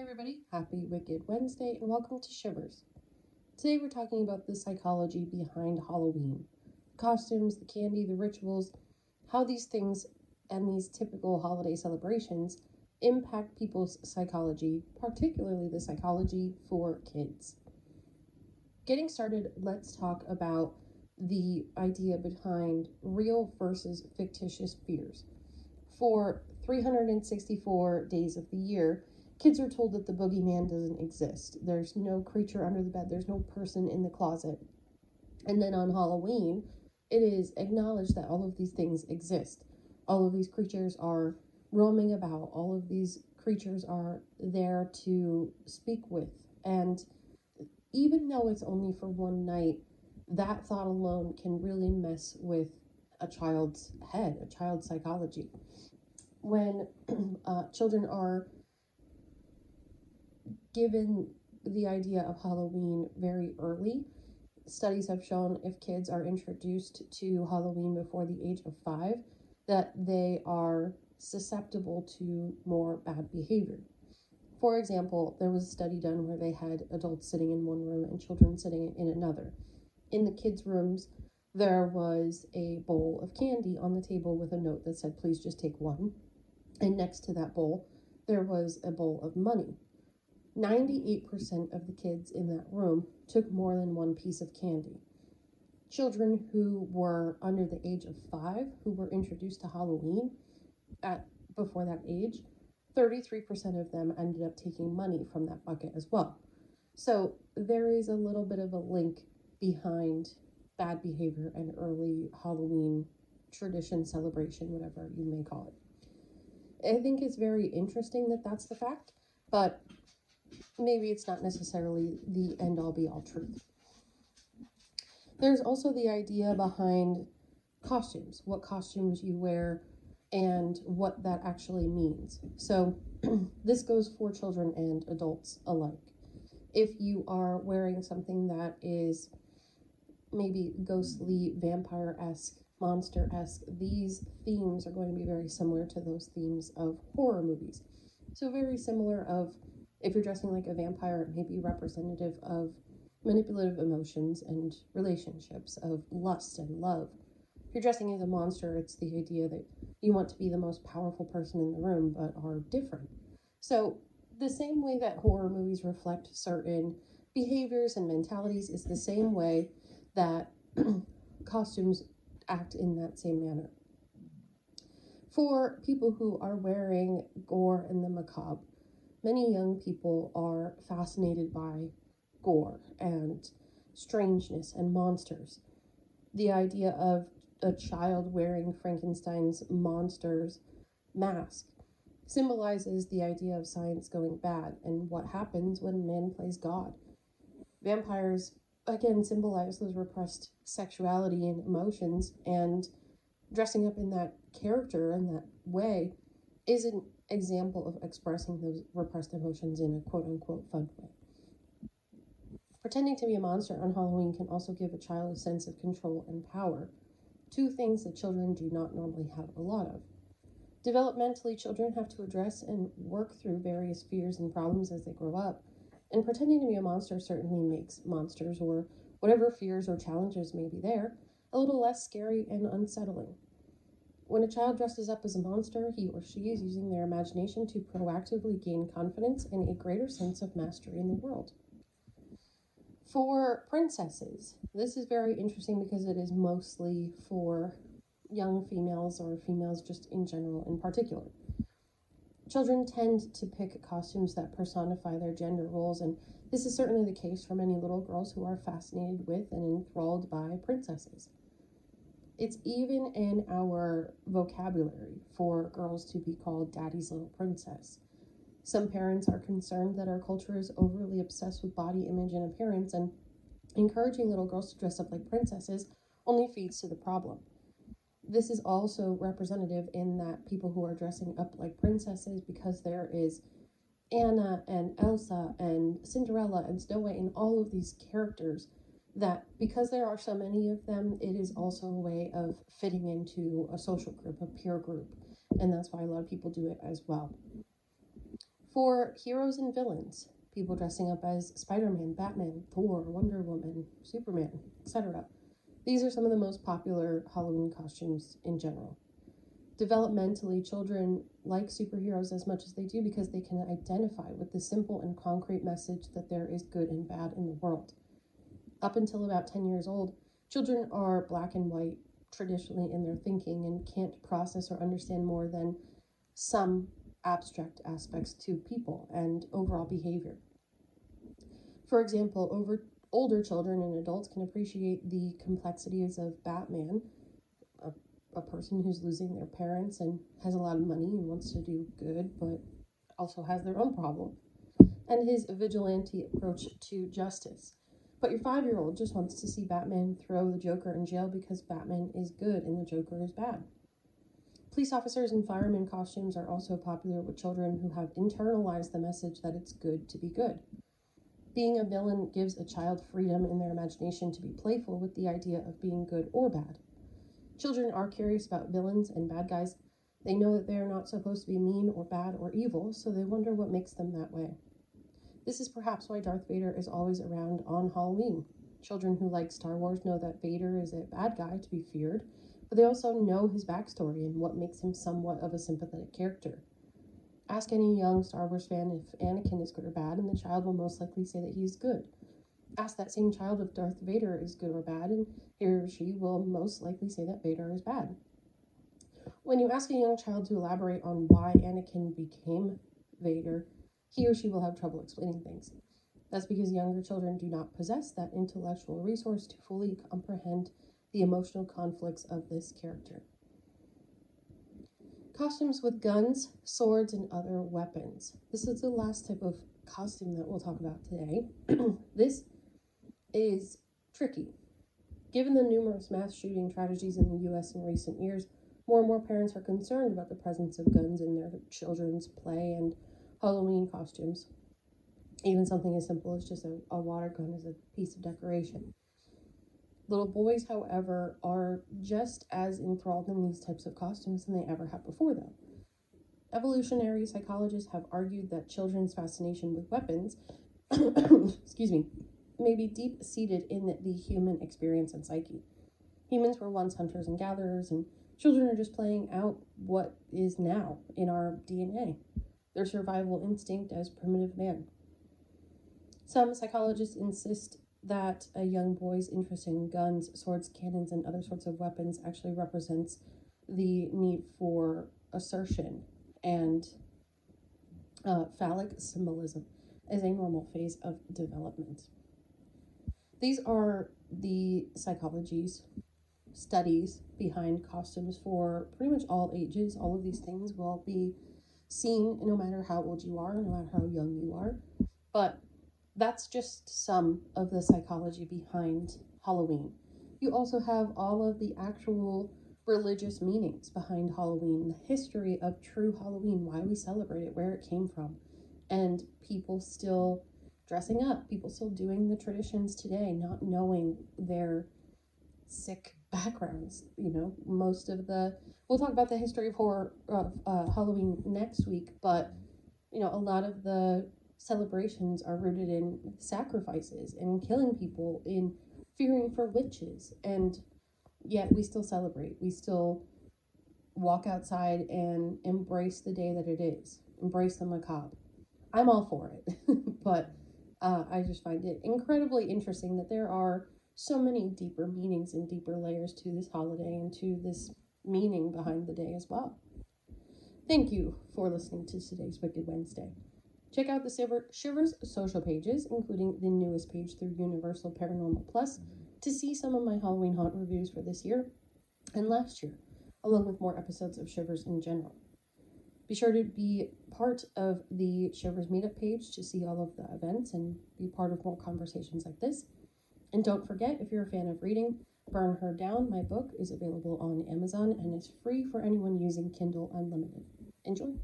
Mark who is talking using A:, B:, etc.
A: Hi, everybody. Happy Wicked Wednesday, and welcome to Shivers. Today, we're talking about the psychology behind Halloween costumes, the candy, the rituals, how these things and these typical holiday celebrations impact people's psychology, particularly the psychology for kids. Getting started, let's talk about the idea behind real versus fictitious fears. For 364 days of the year, kids are told that the boogeyman doesn't exist. There's no creature under the bed, there's no person in the closet. And then on Halloween, it is acknowledged that all of these things exist. All of these creatures are roaming about, all of these creatures are there to speak with. And even though it's only for one night, that thought alone can really mess with a child's head, a child's psychology. When uh, children are given the idea of Halloween very early. Studies have shown if kids are introduced to Halloween before the age of five, that they are susceptible to more bad behavior. For example, there was a study done where they had adults sitting in one room and children sitting in another. In the kids' rooms, there was a bowl of candy on the table with a note that said, please just take one. And next to that bowl, there was a bowl of money 98% of the kids in that room took more than one piece of candy. Children who were under the age of five, who were introduced to Halloween at before that age, 33% of them ended up taking money from that bucket as well. So there is a little bit of a link behind bad behavior and early Halloween tradition, celebration, whatever you may call it. I think it's very interesting that that's the fact, but maybe it's not necessarily the end all be all truth. There's also the idea behind costumes, what costumes you wear, and what that actually means. So, this goes for children and adults alike. If you are wearing something that is maybe ghostly, vampire esque, monster esque, these themes are going to be very similar to those themes of horror movies. So, very similar of if you're dressing like a vampire, it may be representative of manipulative emotions and relationships, of lust and love. If you're dressing as a monster, it's the idea that you want to be the most powerful person in the room, but are different. So, the same way that horror movies reflect certain behaviors and mentalities is the same way that costumes act in that same manner. For people who are wearing gore and the macabre, many young people are fascinated by gore and strangeness and monsters. The idea of a child wearing Frankenstein's monster's mask symbolizes the idea of science going bad and what happens when man plays God. Vampires, again, symbolize those repressed sexuality and emotions, and dressing up in that character in that way isn't example of expressing those repressed emotions in a quote unquote fun way. Pretending to be a monster on Halloween can also give a child a sense of control and power, two things that children do not normally have a lot of. Developmentally, children have to address and work through various fears and problems as they grow up, and pretending to be a monster certainly makes monsters or whatever fears or challenges may be there a little less scary and unsettling. When a child dresses up as a monster, he or she is using their imagination to proactively gain confidence and a greater sense of mastery in the world. For princesses, this is very interesting because it is mostly for young females or females just in general in particular. Children tend to pick costumes that personify their gender roles, and this is certainly the case for many little girls who are fascinated with and enthralled by princesses. It's even in our vocabulary for girls to be called daddy's little princess. Some parents are concerned that our culture is overly obsessed with body image and appearance, and encouraging little girls to dress up like princesses only feeds to the problem. This is also representative in that people who are dressing up like princesses because there is Anna and Elsa and Cinderella and Snow White and all of these characters that because there are so many of them, it is also a way of fitting into a social group, a peer group. And that's why a lot of people do it as well. For heroes and villains, people dressing up as Spider Man, Batman, Thor, Wonder Woman, Superman, etc. These are some of the most popular Halloween costumes in general. Developmentally, children like superheroes as much as they do because they can identify with the simple and concrete message that there is good and bad in the world. Up until about 10 years old, children are black and white traditionally in their thinking and can't process or understand more than some abstract aspects to people and overall behavior. For example, over older children and adults can appreciate the complexities of Batman, a, a person who's losing their parents and has a lot of money and wants to do good, but also has their own problem, and his vigilante approach to justice. But your five year old just wants to see Batman throw the Joker in jail because Batman is good and the Joker is bad. Police officers and firemen costumes are also popular with children who have internalized the message that it's good to be good. Being a villain gives a child freedom in their imagination to be playful with the idea of being good or bad. Children are curious about villains and bad guys. They know that they are not supposed to be mean or bad or evil, so they wonder what makes them that way. This is perhaps why Darth Vader is always around on Halloween. Children who like Star Wars know that Vader is a bad guy to be feared, but they also know his backstory and what makes him somewhat of a sympathetic character. Ask any young Star Wars fan if Anakin is good or bad, and the child will most likely say that he is good. Ask that same child if Darth Vader is good or bad, and he or she will most likely say that Vader is bad. When you ask a young child to elaborate on why Anakin became Vader, he or she will have trouble explaining things. That's because younger children do not possess that intellectual resource to fully comprehend the emotional conflicts of this character. Costumes with guns, swords, and other weapons. This is the last type of costume that we'll talk about today. this is tricky. Given the numerous mass shooting tragedies in the US in recent years, more and more parents are concerned about the presence of guns in their children's play and Halloween costumes. Even something as simple as just a, a water gun as a piece of decoration. Little boys, however, are just as enthralled in these types of costumes than they ever have before them. Evolutionary psychologists have argued that children's fascination with weapons, excuse me, may be deep seated in the human experience and psyche. Humans were once hunters and gatherers, and children are just playing out what is now in our DNA their survival instinct as primitive man. Some psychologists insist that a young boy's interest in guns, swords, cannons, and other sorts of weapons actually represents the need for assertion and uh, phallic symbolism as a normal phase of development. These are the psychologies, studies behind costumes for pretty much all ages. All of these things will be seen no matter how old you are, no matter how young you are. But that's just some of the psychology behind Halloween. You also have all of the actual religious meanings behind Halloween, the history of true Halloween, why we celebrate it, where it came from, and people still dressing up, people still doing the traditions today, not knowing their sick backgrounds. You know, most of the we'll talk about the history of horror of uh, Halloween next week, but you know, a lot of the celebrations are rooted in sacrifices and killing people, in fearing for witches, and yet we still celebrate. We still walk outside and embrace the day that it is, embrace the macabre. I'm all for it, but uh, I just find it incredibly interesting that there are so many deeper meanings and deeper layers to this holiday and to this meaning behind the day as well. Thank you for listening to today's Wicked Wednesday. Check out the Shivers social pages, including the newest page through Universal Paranormal Plus, to see some of my Halloween haunt reviews for this year and last year, along with more episodes of Shivers in general. Be sure to be part of the Shivers meetup page to see all of the events and be part of more conversations like this. And don't forget, if you're a fan of reading, Burn Her Down, my book, is available on Amazon and is free for anyone using Kindle Unlimited. Enjoy!